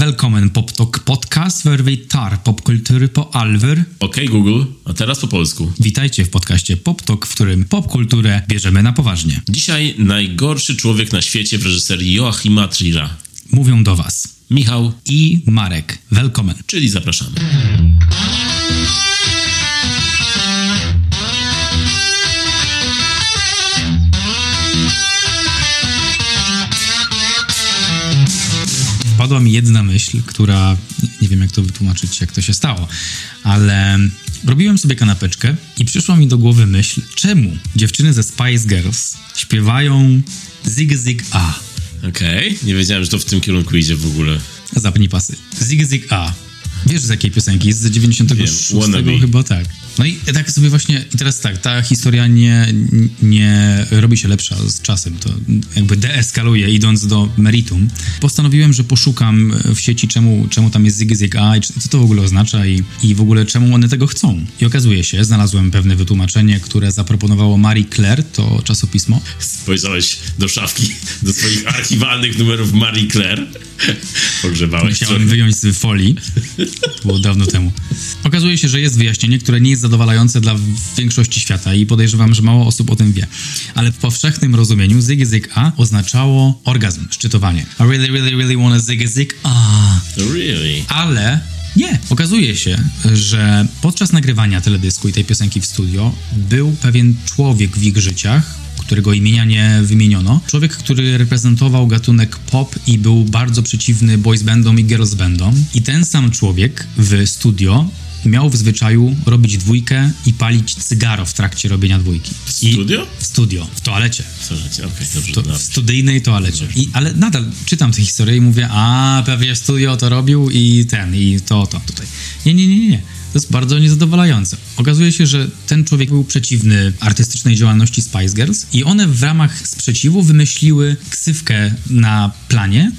Välkommen PopTok Podcast, where we tar popkultury po alver. Okej Google, a teraz po polsku. Witajcie w podcaście PopTok, w którym popkulturę bierzemy na poważnie. Dzisiaj najgorszy człowiek na świecie w reżyserii Joachima Trira. Mówią do Was Michał, i Marek. Welkomen. czyli zapraszamy. Wpadła mi jedna myśl, która nie wiem jak to wytłumaczyć, jak to się stało, ale robiłem sobie kanapeczkę i przyszła mi do głowy myśl, czemu dziewczyny ze Spice Girls śpiewają Zig Zig A. Okej, nie wiedziałem, że to w tym kierunku idzie w ogóle. Zapnij pasy. Zig Zig A. Wiesz z jakiej piosenki? Z 96 Wiem, Wannabe. chyba tak. No i tak sobie właśnie, i teraz tak, ta historia nie, nie robi się lepsza z czasem, to jakby deeskaluje idąc do meritum. Postanowiłem, że poszukam w sieci czemu, czemu tam jest Zig Zig A i co to w ogóle oznacza i, i w ogóle czemu one tego chcą. I okazuje się, znalazłem pewne wytłumaczenie, które zaproponowało Marie Claire, to czasopismo, Spojrzałeś do szafki, do swoich archiwalnych numerów Marie Claire. Pogrzebałeś Musiałem wyjąć z folii. To było dawno temu. Okazuje się, że jest wyjaśnienie, które nie jest zadowalające dla większości świata i podejrzewam, że mało osób o tym wie. Ale w powszechnym rozumieniu zig zig a oznaczało orgazm, szczytowanie. I really, really, really wanna zig zig a. Really? Ale nie, okazuje się, że podczas nagrywania teledysku i tej piosenki w studio był pewien człowiek w ich życiach, którego imienia nie wymieniono. Człowiek, który reprezentował gatunek pop i był bardzo przeciwny boys bandom i girls bandom. I ten sam człowiek w studio miał w zwyczaju robić dwójkę i palić cygaro w trakcie robienia dwójki. W I studio? w studio, w toalecie. Słuchajcie, okej, dobrze. To, dobrze. w studyjnej toalecie. I, ale nadal czytam tę historię i mówię, a pewnie w studio to robił i ten, i to, to tutaj. Nie, nie, nie, nie, nie. To jest bardzo niezadowalające. Okazuje się, że ten człowiek był przeciwny artystycznej działalności Spice Girls i one w ramach sprzeciwu wymyśliły ksywkę na planie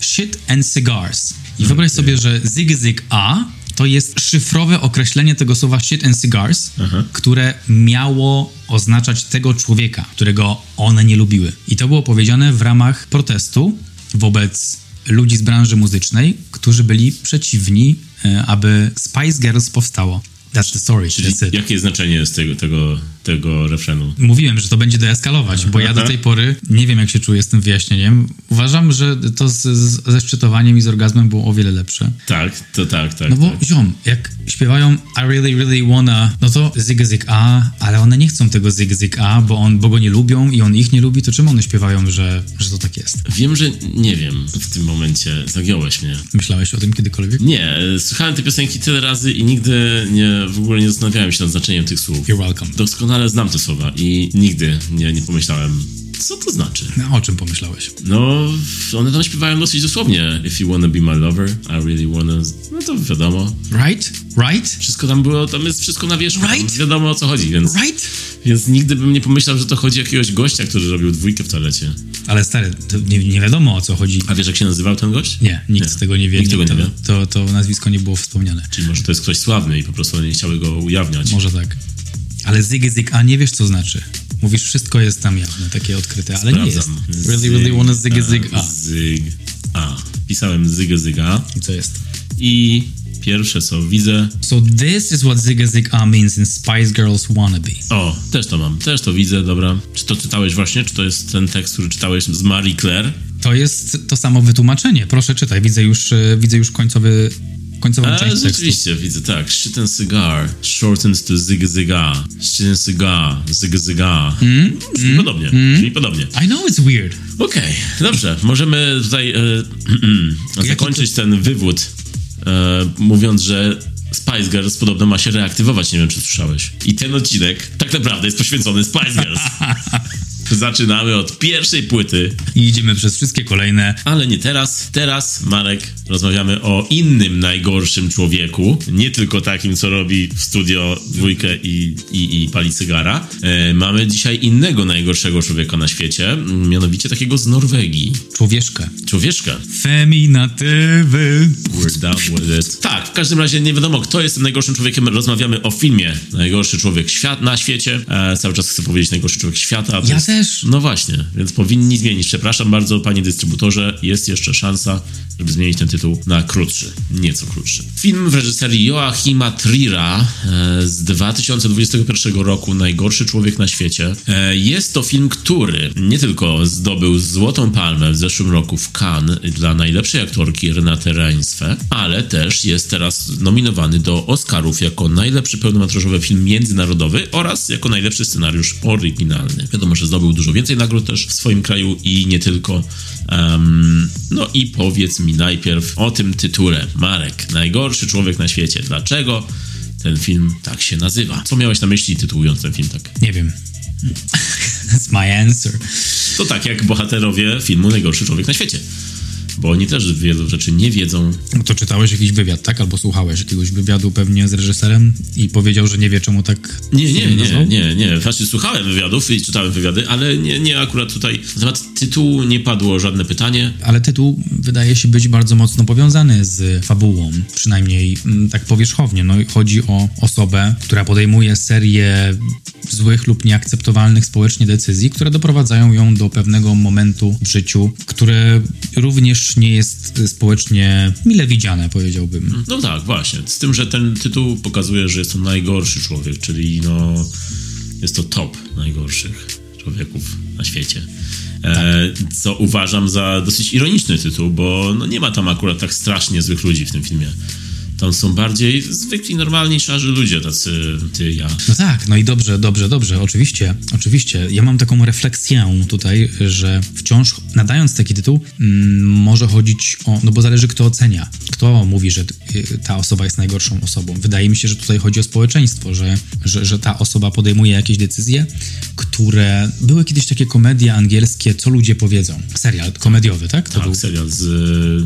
Shit and Cigars. I wyobraź sobie, że Zig Zig A to jest szyfrowe określenie tego słowa shit and cigars, które miało oznaczać tego człowieka, którego one nie lubiły. I to było powiedziane w ramach protestu wobec ludzi z branży muzycznej, którzy byli przeciwni, e, aby Spice Girls powstało. That's the story. Czyli jakie zestawienie jest tego, tego, tego refrenu? Mówiłem, że to będzie deeskalować, bo ja do tej pory nie wiem, jak się czuję z tym wyjaśnieniem. Uważam, że to z, z, ze szczytowaniem i z orgazmem było o wiele lepsze. Tak, to tak, tak. No bo tak. ziom, jak śpiewają I really, really wanna, no to zig zig a, ale one nie chcą tego zig zig a, bo, on, bo go nie lubią i on ich nie lubi, to czemu one śpiewają, że, że to tak jest? Wiem, że nie wiem w tym momencie. Zagiąłeś mnie. Myślałeś o tym kiedykolwiek? Nie, słuchałem tej piosenki tyle razy i nigdy nie, w ogóle nie zastanawiałem się nad znaczeniem tych słów. You're welcome. Doskonale znam te słowa i nigdy nie, nie pomyślałem, co to znaczy. No, o czym pomyślałeś? No, one tam śpiewają dosyć dosłownie. If you wanna be my lover, I really wanna... No to wiadomo. Right? Right? Wszystko tam było, tam jest wszystko na wierzchu. Right? wiadomo o co chodzi, więc, Right? więc nigdy bym nie pomyślał, że to chodzi o jakiegoś gościa, który robił dwójkę w toalecie. Ale stary, to nie, nie wiadomo o co chodzi. A wiesz, jak się nazywał ten gość? Nie, nikt Nie. tego nie wie. Nikt tego nie to, wie. To, to nazwisko nie było wspomniane. Czyli może to jest ktoś sławny i po prostu nie chciały go ujawniać. Może tak. Ale zig zig a nie wiesz co znaczy. Mówisz, wszystko jest tam jawne, takie odkryte, ale nie jest. Sprawdzam. Really, really wanna zig zig a. Zyg a. Pisałem zyg zyga I co jest? i pierwsze co widzę... So this is what Zig Zig A means in Spice Girls Wannabe. O, też to mam, też to widzę, dobra. Czy to czytałeś właśnie? Czy to jest ten tekst, który czytałeś z Marie Claire? To jest to samo wytłumaczenie. Proszę czytaj, widzę już, e, widzę już końcowy, końcową A, część tekstu. rzeczywiście, widzę, tak. Shit and cigar, shortens to zig ziga. Shit and cigar, zig ziga. Mm, brzmi podobnie, brzmi podobnie. I know it's weird. Okej, dobrze. Możemy tutaj e, zakończyć ten wywód, e, mówiąc, że Spice Girls podobno ma się reaktywować. Nie wiem, czy słyszałeś. I ten odcinek tak naprawdę jest poświęcony Spice Girls. Zaczynamy od pierwszej płyty, I idziemy przez wszystkie kolejne. ale nie teraz. Teraz, Marek, rozmawiamy o innym najgorszym człowieku. Nie tylko takim, co robi w studio dwójkę i, i, i pali cygara. E, mamy dzisiaj innego najgorszego człowieka na świecie, mianowicie takiego z Norwegii. Człowieszkę. Człowieszka. Feminatywy. We're down with it. Tak, w każdym razie nie wiadomo, kto jest tym najgorszym człowiekiem. Rozmawiamy o filmie Najgorszy człowiek świat na świecie. E, cały czas chcę powiedzieć najgorszy człowiek świata. Ja też No właśnie, więc powinni zmienić. Przepraszam bardzo, panie dystrybutorze, jest jeszcze szansa, żeby zmienić ten tytuł na krótszy, nieco krótszy. Film w reżyserii Joachima Trira e, z 2021 roku, Najgorszy człowiek na świecie. E, jest to film, który nie tylko zdobył Złotą Palmę w zeszłym roku w Cannes dla najlepszej aktorki Renate Reinsve, ale też jest teraz nominowany do Oscarów jako najlepszy pełnometrażowy film międzynarodowy oraz jako najlepszy scenariusz oryginalny. Wiadomo, że zdobył dużo więcej nagród też w swoim kraju i nie tylko. Um, no i powiedz mi najpierw o tym tytule. Marek, najgorszy człowiek na świecie. Dlaczego ten film tak się nazywa? Co miałeś na myśli tytułując ten film tak? Nie wiem. That's my answer. To tak jak bohaterowie filmu Najgorszy człowiek na świecie bo oni też wielu rzeczy nie wiedzą. No to czytałeś jakiś wywiad, tak? Albo słuchałeś jakiegoś wywiadu pewnie z reżyserem i powiedział, że nie wie, czemu tak. Nie, nie, nie, nie, nie. Znaczy, słuchałem wywiadów i czytałem wywiady, ale nie, nie akurat tutaj. Na temat tytułu nie padło żadne pytanie. Ale tytuł wydaje się być bardzo mocno powiązany z fabułą, przynajmniej mm, tak powierzchownie. No, chodzi o osobę, która podejmuje serię złych lub nieakceptowalnych społecznie decyzji, które doprowadzają ją do pewnego momentu w życiu, które również nie jest społecznie mile widziane, powiedziałbym. No tak, właśnie. Z tym, że ten tytuł pokazuje, że jest to najgorszy człowiek, czyli no jest to top najgorszych człowieków na świecie. E, tak. co uważam za dosyć ironiczny tytuł, bo no nie ma tam akurat tak strasznie złych ludzi w tym filmie. Tam są bardziej zwykli, normalni, szarzy ludzie, tacy ty, ja. No tak, no i dobrze, dobrze, dobrze, oczywiście, oczywiście. Ja mam taką refleksję tutaj, że wciąż nadając taki tytuł, mm, może chodzić o, no bo zależy kto ocenia, kto mówi, że y, ta osoba jest najgorszą osobą. Wydaje mi się, że tutaj chodzi o społeczeństwo, że, że, że ta osoba podejmuje jakieś decyzje, które były kiedyś takie komedie angielskie, co ludzie powiedzą. Serial komediowy, tak? To tak, był... serial z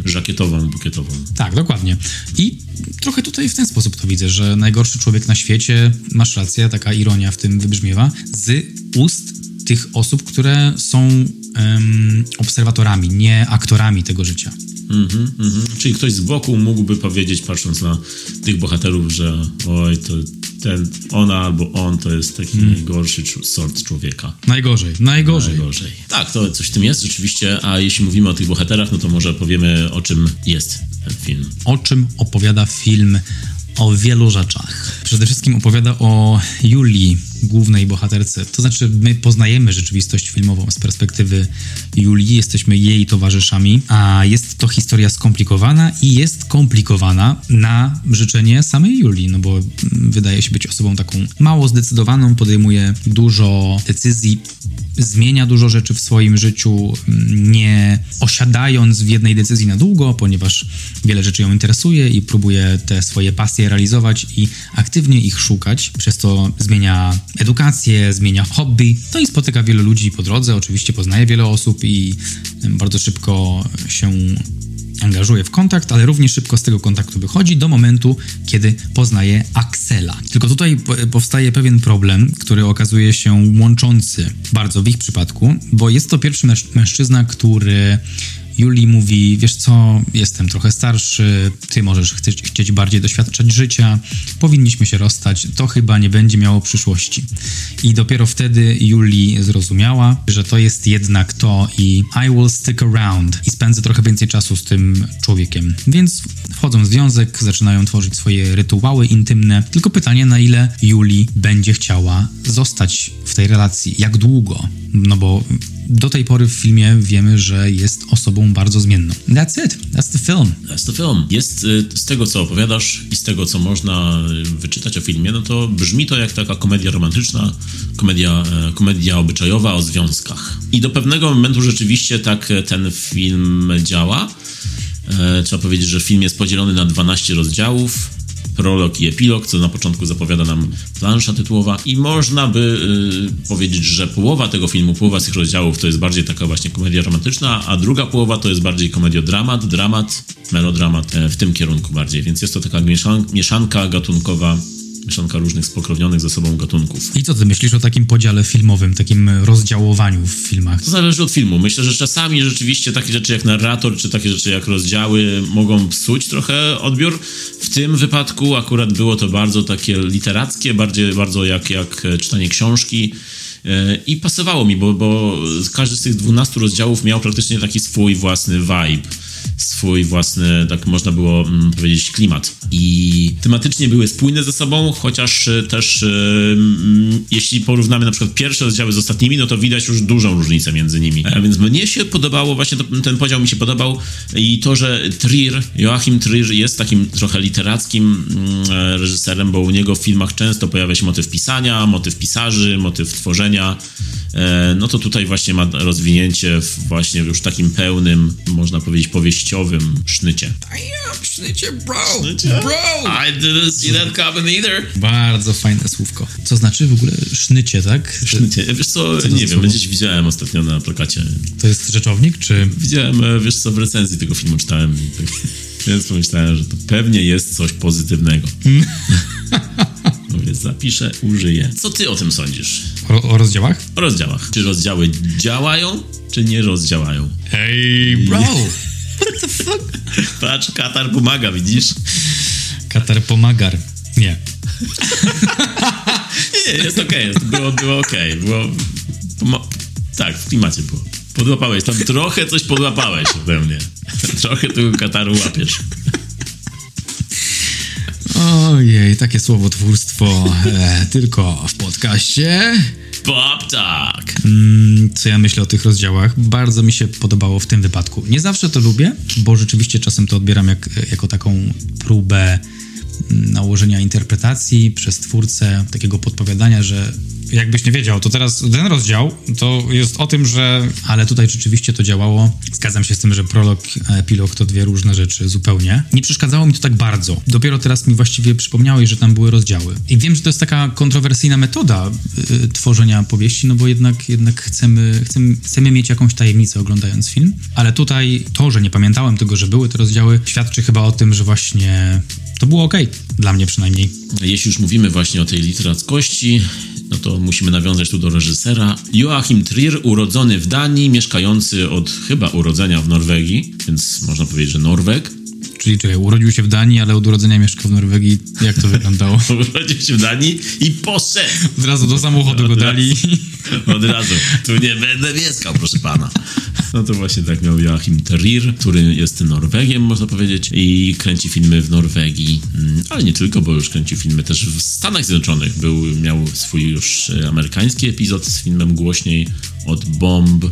y, żakietową, bukietową. Tak, dokładnie. I trochę tutaj w ten sposób to widzę, że najgorszy człowiek na świecie, masz rację, taka ironia w tym wybrzmiewa, z ust tych osób, które są um, obserwatorami, nie aktorami tego życia. Mm -hmm, mm -hmm. Czyli ktoś z boku mógłby powiedzieć, patrząc na tych bohaterów, że oj, to ten, ona albo on to jest taki mm. najgorszy sort człowieka. Najgorzej, najgorzej. Najgorzej. Tak, to coś w tym jest rzeczywiście, a jeśli mówimy o tych bohaterach, no to może powiemy o czym jest ten film. O czym opowiada film o wielu rzeczach. Przede wszystkim opowiada o Julii, głównej bohaterce. To znaczy, my poznajemy rzeczywistość filmową z perspektywy Julii, jesteśmy jej towarzyszami, a jest to historia skomplikowana i jest komplikowana na życzenie samej Julii, no bo wydaje się być osobą taką mało zdecydowaną, podejmuje dużo decyzji, zmienia dużo rzeczy w swoim życiu, nie osiadając w jednej decyzji na długo, ponieważ wiele rzeczy ją interesuje i próbuje te swoje pasje realizować i aktywnie ich szukać. Przez to zmienia edukację, zmienia hobby, no i spotyka wielu ludzi po drodze, oczywiście poznaje wiele osób i bardzo szybko się angażuje w kontakt, ale równie szybko z tego kontaktu wychodzi do momentu, kiedy poznaje Axela. Tylko tutaj powstaje pewien problem, który okazuje się łączący bardzo w ich przypadku, bo jest to pierwszy mężczyzna, który Juli mówi, wiesz co, jestem trochę starszy, ty możesz chcieć, chcieć bardziej doświadczać życia, powinniśmy się rozstać, to chyba nie będzie miało przyszłości. I dopiero wtedy Juli zrozumiała, że to jest jednak to i I will stick around i spędzę trochę więcej czasu z tym człowiekiem. Więc wchodzą w związek, zaczynają tworzyć swoje rytuały intymne, tylko pytanie na ile Juli będzie chciała zostać w tej relacji, jak długo, no bo do tej pory w filmie wiemy, że jest osobą bardzo zmienną. That's it. That's the film. That's the film. Jest y, z tego, co opowiadasz i z tego, co można wyczytać o filmie, no to brzmi to jak taka komedia romantyczna, komedia, e, komedia obyczajowa o związkach. I do pewnego momentu rzeczywiście tak ten film działa. Trzeba powiedzieć, że film jest podzielony na 12 rozdziałów prolog i epilog, co na początku zapowiada nam plansza tytułowa i można by y, powiedzieć, że połowa tego filmu, połowa z tych rozdziałów to jest bardziej taka właśnie komedia romantyczna, a druga połowa to jest bardziej komediodramat, dramat, melodramat e, w tym kierunku bardziej, więc jest to taka mieszanka gatunkowa mieszanka różnych spokrewnionych ze sobą gatunków. I co ty myślisz o takim podziale filmowym, takim rozdziałowaniu w filmach? To zależy od filmu. Myślę, że czasami rzeczywiście takie rzeczy jak narrator, czy takie rzeczy jak rozdziały mogą psuć trochę odbiór. W tym wypadku akurat było to bardzo takie literackie, bardziej bardzo jak, jak czytanie książki E, I pasowało mi, bo, bo każdy z tych 12 rozdziałów miał praktycznie taki swój własny vibe swój własny, tak można było mm, powiedzieć, klimat. I tematycznie były spójne ze sobą, chociaż e, też e, jeśli porównamy na przykład pierwsze rozdziały z ostatnimi, no to widać już dużą różnicę między nimi. A więc mnie się podobało, właśnie ten podział mi się podobał i to, że Trier, Joachim Trier jest takim trochę literackim mm, e, reżyserem, bo u niego w filmach często pojawia się motyw pisania, motyw pisarzy, motyw tworzenia. No to tutaj właśnie ma rozwinięcie w właśnie już takim pełnym, można powiedzieć, powieściowym sznycie. Damn, sznycie, bro! Sznycie? Bro! I didn't see that coming either. Bardzo fajne słówko. Co znaczy w ogóle sznycie, tak? Sznycie. Wiesz co, Co nie wiem, gdzieś widziałem ostatnio na plakacie. To jest rzeczownik, czy... Widziałem, e, wiesz co, w recenzji tego filmu czytałem i tak, więc pomyślałem, że to pewnie jest coś pozytywnego. Mówię, zapiszę, użyję. Co ty o tym sądzisz? O, o rozdziałach? O rozdziałach. Czy rozdziały działają, czy nie rozdziałają? Ej, bro! What the fuck? Patrz, Katar pomaga, widzisz? Katar pomagar. Nie. Nie, jest okej, jest, było, było okej, było... Pomo- tak, w klimacie było. Podłapałeś, tam trochę coś podłapałeś ode mnie. Trochę tego Kataru łapiesz. Ojej, takie słowotwórstwo e, tylko w podcaście. Pop tak. Mm, Co ja myślę o tych rozdziałach? Bardzo mi się podobało w tym wypadku. Nie zawsze to lubię, bo rzeczywiście czasem to odbieram jak, jako taką próbę nałożenia interpretacji przez twórcę, takiego podpowiadania, że jakbyś nie wiedział, to teraz ten rozdział to jest o tym, że... Ale tutaj rzeczywiście to działało. Zgadzam się z tym, że prolog, epilog to dwie różne rzeczy zupełnie. Nie przeszkadzało mi to tak bardzo. Dopiero teraz mi właściwie przypomniałeś, że tam były rozdziały. I wiem, że to jest taka kontrowersyjna metoda y, tworzenia powieści, no bo jednak, jednak chcemy, chcemy, chcemy mieć jakąś tajemnicę oglądając film. Ale tutaj to, że nie pamiętałem tego, że były te rozdziały, świadczy chyba o tym, że właśnie to było ok. Dla mnie przynajmniej. Jeśli już mówimy właśnie o tej literackości, no to musimy nawiązać tu do reżysera. Joachim Trier, urodzony w Danii, mieszkający od chyba urodzenia w Norwegii, więc można powiedzieć, że Norweg. Czyli czekaj, urodził się w Danii, ale od urodzenia mieszkał w Norwegii. Jak to wyglądało? Urodził się w Danii i poszedł Od razu do samochodu go dali. od razu. Tu nie będę mieszkał, proszę pana. No to właśnie tak miał Joachim Trier, który jest Norwegiem, można powiedzieć, i kręci filmy w Norwegii, Mm, ale nie tylko, bo już kręcił filmy też w Stanach Zjednoczonych. Był, miał swój już e, amerykański epizod z filmem głośniej od Bomb e,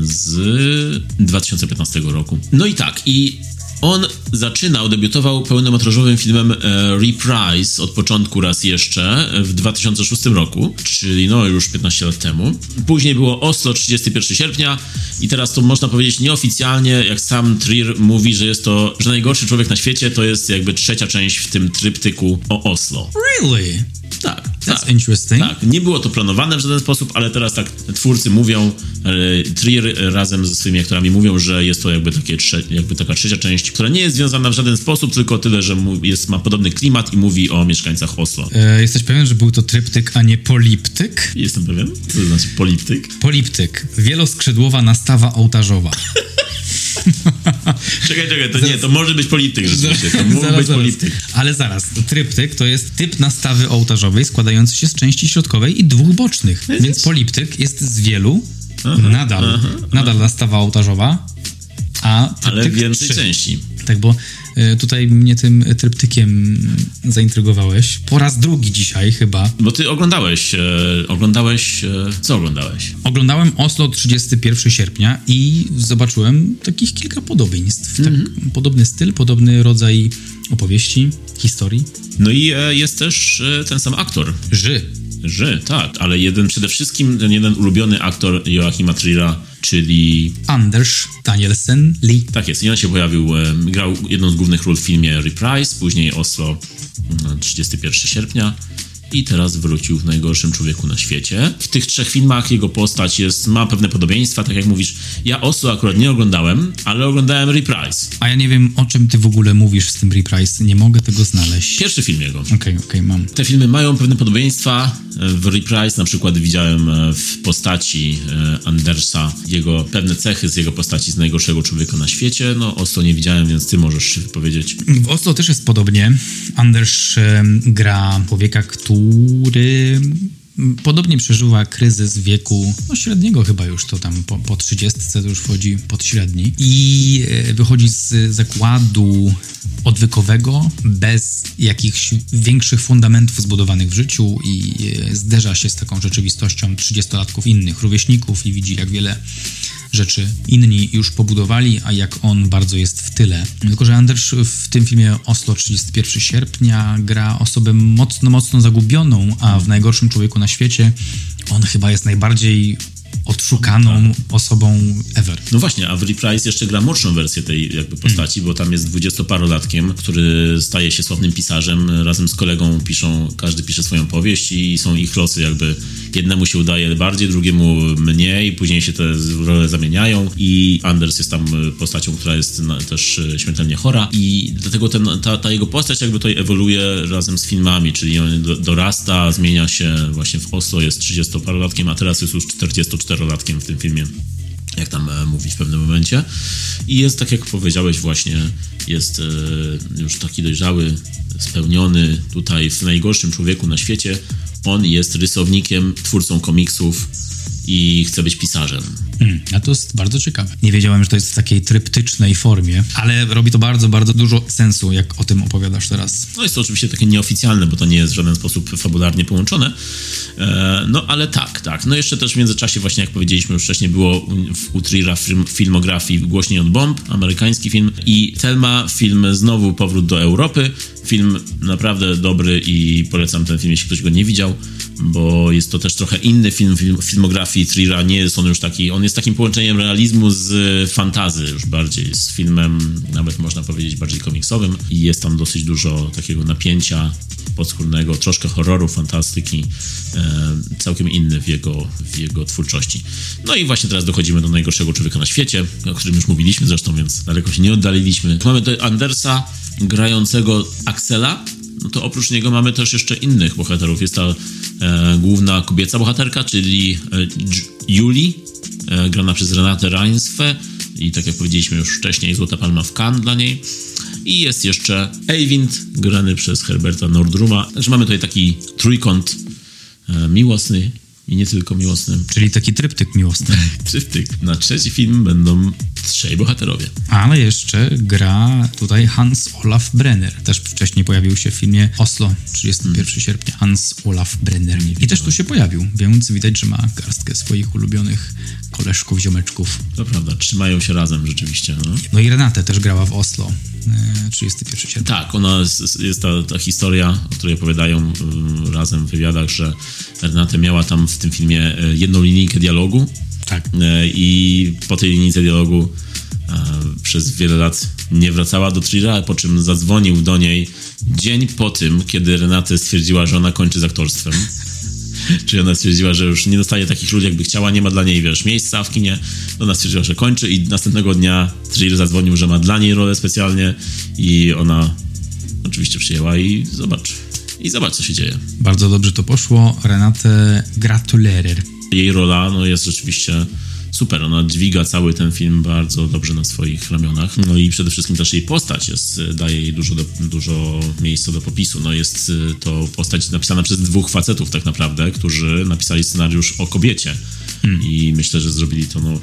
z 2015 roku. No i tak, i on zaczynał, debiutował pełnometrażowym filmem e, Reprise od początku raz jeszcze e, w 2006 roku, czyli no już 15 lat temu. Później było Oslo 31 sierpnia i teraz to można powiedzieć nieoficjalnie, jak sam Trier mówi, że jest to, że najgorszy człowiek na świecie to jest jakby trzecia część w tym tryptyku o Oslo. Really? Tak, That's tak. interesting. Tak, nie było to planowane w żaden sposób, ale teraz tak twórcy mówią, e, Trier razem ze swoimi aktorami mówią, że jest to jakby, takie trze- jakby taka trzecia część, która nie jest związana w żaden sposób, tylko tyle, że jest, ma podobny klimat i mówi o mieszkańcach Oslo. E, jesteś pewien, że był to tryptyk, a nie poliptyk? Jestem pewien? Co to znaczy poliptyk? Poliptyk. Wieloskrzydłowa nastawa ołtarzowa. Czekaj, czekaj, to nie, to może być poliptyk rzeczywiście, to mógł być poliptyk. Ale zaraz, tryptyk to jest typ nastawy ołtarzowej składający się z części środkowej i dwóch bocznych. Więc poliptyk jest z wielu, nadal, nadal nastawa ołtarzowa, a tryptyk Ale więcej trzy. części. Tak, bo y, tutaj mnie tym tryptykiem zaintrygowałeś. Po raz drugi dzisiaj chyba. Bo ty oglądałeś, e, oglądałeś, e, co oglądałeś? Oglądałem Oslo 31 sierpnia i zobaczyłem takich kilka podobieństw. Tak, podobny styl, podobny rodzaj opowieści, historii. No i e, jest też e, ten sam aktor, Ży. Że, tak, ale jeden, przede wszystkim ten jeden ulubiony aktor Joachima Trira, czyli... Anders Danielsen Lee. Tak jest, i on się pojawił, e, grał jedną z głównych ról w filmie Reprise, później Oslo mm, 31 sierpnia i teraz wrócił w Najgorszym Człowieku na świecie. W tych trzech filmach jego postać jest, ma pewne podobieństwa, tak jak mówisz. Ja Oslo akurat nie oglądałem, ale oglądałem Reprise. A ja nie wiem, o czym ty w ogóle mówisz z tym Reprise. Nie mogę tego znaleźć. Pierwszy film jego. Okej, okej, mam. Te filmy mają pewne podobieństwa. W Reprise na przykład widziałem e, w postaci e, Andersa jego pewne cechy z jego postaci z najgorszego człowieka na świecie. No, Oslo nie widziałem, więc ty możesz się wypowiedzieć. W Oslo też jest podobnie. Anders em, gra człowieka, który podobnie przeżywa kryzys wieku no średniego chyba już, to tam po, po 30 to już wchodzi pod średni. I e, wychodzi z zakładu odwykowego bez jakichś większych fundamentów zbudowanych w życiu i e, zderza się z taką rzeczywistością 30-latków innych rówieśników i widzi jak wiele rzeczy inni już pobudowali, a jak on bardzo jest w tyle. Tylko, że Anders w tym filmie Oslo 31 sierpnia gra osobę mocno, mocno zagubioną, a w najgorszym człowieku na świecie on chyba jest najbardziej odszukaną tak. osobą ever. No właśnie, a w Reprise jeszcze gra młodszą wersję tej jakby postaci, hmm. bo tam jest dwudziestoparolatkiem, który staje się sławnym pisarzem, razem z kolegą piszą, każdy pisze swoją powieść i są ich losy jakby jednemu się udaje bardziej, drugiemu mniej, później się te role zamieniają i Anders jest tam postacią, która jest też śmiertelnie chora i dlatego ten, ta, ta, jego postać jakby tutaj ewoluuje razem z filmami, czyli on dorasta, zmienia się właśnie w Oslo, jest 30-parolatkiem, a teraz jest już 44-latkiem w tym filmie jak tam e, mówi w pewnym momencie. I jest tak, jak powiedziałeś, właśnie jest e, już taki dojrzały, spełniony tutaj w najgorszym człowieku na świecie. On jest rysownikiem, twórcą komiksów i chce być pisarzem. Hmm, a to jest bardzo ciekawe. Nie wiedziałem, że to jest w takiej tryptycznej formie, ale robi to bardzo, bardzo dużo sensu, jak o tym opowiadasz teraz. No jest to oczywiście takie nieoficjalne, bo to nie jest w żaden sposób fabularnie połączone. E, no ale tak, tak. No jeszcze też w międzyczasie właśnie, jak powiedzieliśmy już wcześniej, było w Utrira film, filmografii Głośniej od bomb, amerykański film i Telma, film znowu Powrót do Europy. Film naprawdę dobry i polecam ten film, jeśli ktoś go nie widział bo jest to też trochę inny film, film filmografii Trira. Nie jest on już taki, on jest takim połączeniem realizmu z fantazy już bardziej, z filmem nawet można powiedzieć bardziej komiksowym i jest tam dosyć dużo takiego napięcia podskórnego, troszkę horroru, fantastyki, e, całkiem inny w jego, w jego twórczości. No i właśnie teraz dochodzimy do najgorszego człowieka na świecie, o którym już mówiliśmy zresztą, więc daleko się nie oddaliliśmy. Mamy tutaj Andersa grającego Axela, no to oprócz niego mamy też jeszcze innych bohaterów. Jest ta e, główna kobieca bohaterka, czyli e, Julie, e, grana przez Renatę Reinsfe i tak jak powiedzieliśmy już wcześniej, Złota Palma w Cannes dla niej. I jest jeszcze Eyvind, grany przez Herberta Nordruma. Także mamy tutaj taki trójkąt e, miłosny i nie tylko miłosny. Czyli taki tryptyk miłosny. tryptyk. Na trzeci film będą trzej bohaterowie. Ale jeszcze gra tutaj Hans Olaf Brenner. Też wcześniej pojawił się w filmie Oslo, 31 hmm. sierpnia. Hans Olaf Brenner. I też tu się pojawił, więc widać, że ma garstkę swoich ulubionych koleżków, ziomeczków. To prawda, trzymają się razem rzeczywiście. No, no i Renate też grała w Oslo. 31 e, sierpnia. Tak, ona jest, jest ta, ta, historia, o której opowiadają mm, razem w wywiadach, że Renate miała tam w tym filmie e, jedną linijkę dialogu. Tak. E, I po tej linijce dialogu przez wiele lat nie wracała do Trira, po czym zadzwonił do niej dzień po tym, kiedy Renate stwierdziła, że ona kończy z aktorstwem. Czyli ona stwierdziła, że już nie dostaje takich ludzi, jakby chciała, nie ma dla niej, wiesz, miejsca w kinie. Ona stwierdziła, że kończy i następnego dnia Trier zadzwonił, że ma dla niej rolę specjalnie i ona oczywiście przyjęła i zobacz. I zobacz, co się dzieje. Bardzo dobrze to poszło. Renate gratulerer. Jej rola no, jest rzeczywiście super. Ona dźwiga cały ten film bardzo dobrze na swoich ramionach. No i przede wszystkim też jej postać jest, daje jej dużo, do, dużo miejsca do popisu. No jest y, to postać napisana przez dwóch facetów tak naprawdę, którzy napisali scenariusz o kobiecie. Hmm. I myślę, że zrobili to, no,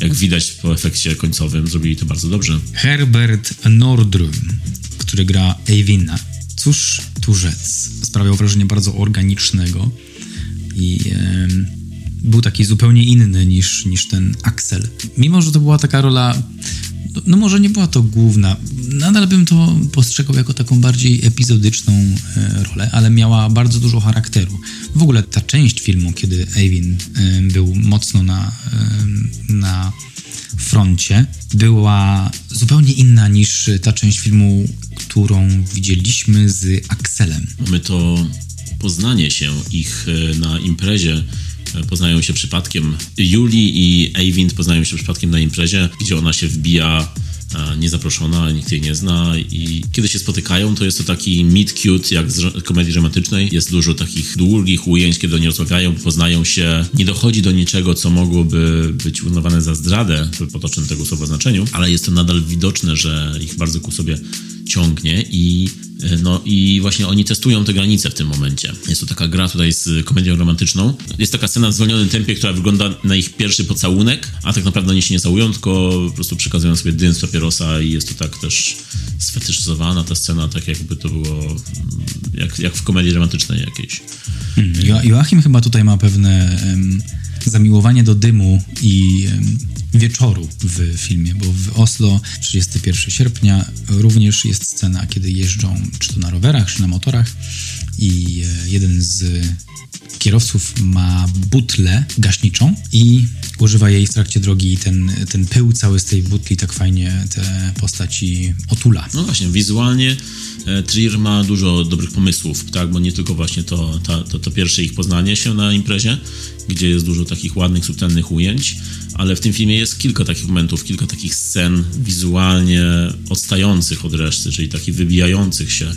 jak widać po efekcie końcowym, zrobili to bardzo dobrze. Herbert Nordrum, który gra Eivina. Cóż tu rzec? Sprawiał wrażenie bardzo organicznego i... Yy był taki zupełnie inny niż, niż ten Axel. Mimo, że to była taka rola, no, no może nie była to główna, nadal bym to postrzegał jako taką bardziej epizodyczną e, rolę, ale miała bardzo dużo charakteru. W ogóle ta część filmu, kiedy Eivin e, był mocno na, e, na froncie, była zupełnie inna niż ta część filmu, którą widzieliśmy z Axelem. Mamy to poznanie się ich na imprezie poznają się przypadkiem. Juli i Eivind poznają się przypadkiem na imprezie, gdzie ona się wbija niezaproszona, nikt jej nie zna i kiedy się spotykają, to jest to taki meet cute jak z komedii romantycznej. Jest dużo takich długich ujęć, kiedy oni rozmawiają, poznają się. Nie dochodzi do niczego, co mogłoby być uznawane za zdradę w potocznym tego słowa znaczeniu, ale jest to nadal widoczne, że ich bardzo ku sobie ciągnie i E, no i właśnie oni testują te granice w tym momencie. Jest to taka gra tutaj z komedią romantyczną. Jest taka scena w zwolnionym tempie, która wygląda na ich pierwszy pocałunek, a tak naprawdę oni się nie całują, tylko po prostu przekazują sobie dym z papierosa i jest to tak też sfetyszyzowana ta scena, tak jakby to było mm, jak, jak w komedii romantycznej jakiejś. Hmm. Jo Joachim chyba tutaj ma pewne um, zamiłowanie do dymu i wieczoru w filmie, bo w Oslo 31 sierpnia również jest scena, kiedy jeżdżą czy to na rowerach, czy na motorach i e, jeden z kierowców ma butlę gaśniczą i używa jej w trakcie drogi i ten, ten pył cały z tej butli tak fajnie te postaci otula. No właśnie, wizualnie e, Trier ma dużo dobrych pomysłów, tak, bo nie tylko właśnie to, to, to, pierwsze ich poznanie się na imprezie, gdzie jest dużo takich ładnych, subtelnych ujęć, ale w tym filmie jest kilka takich momentów, kilka takich scen wizualnie odstających od reszty, czyli takich wybijających się e,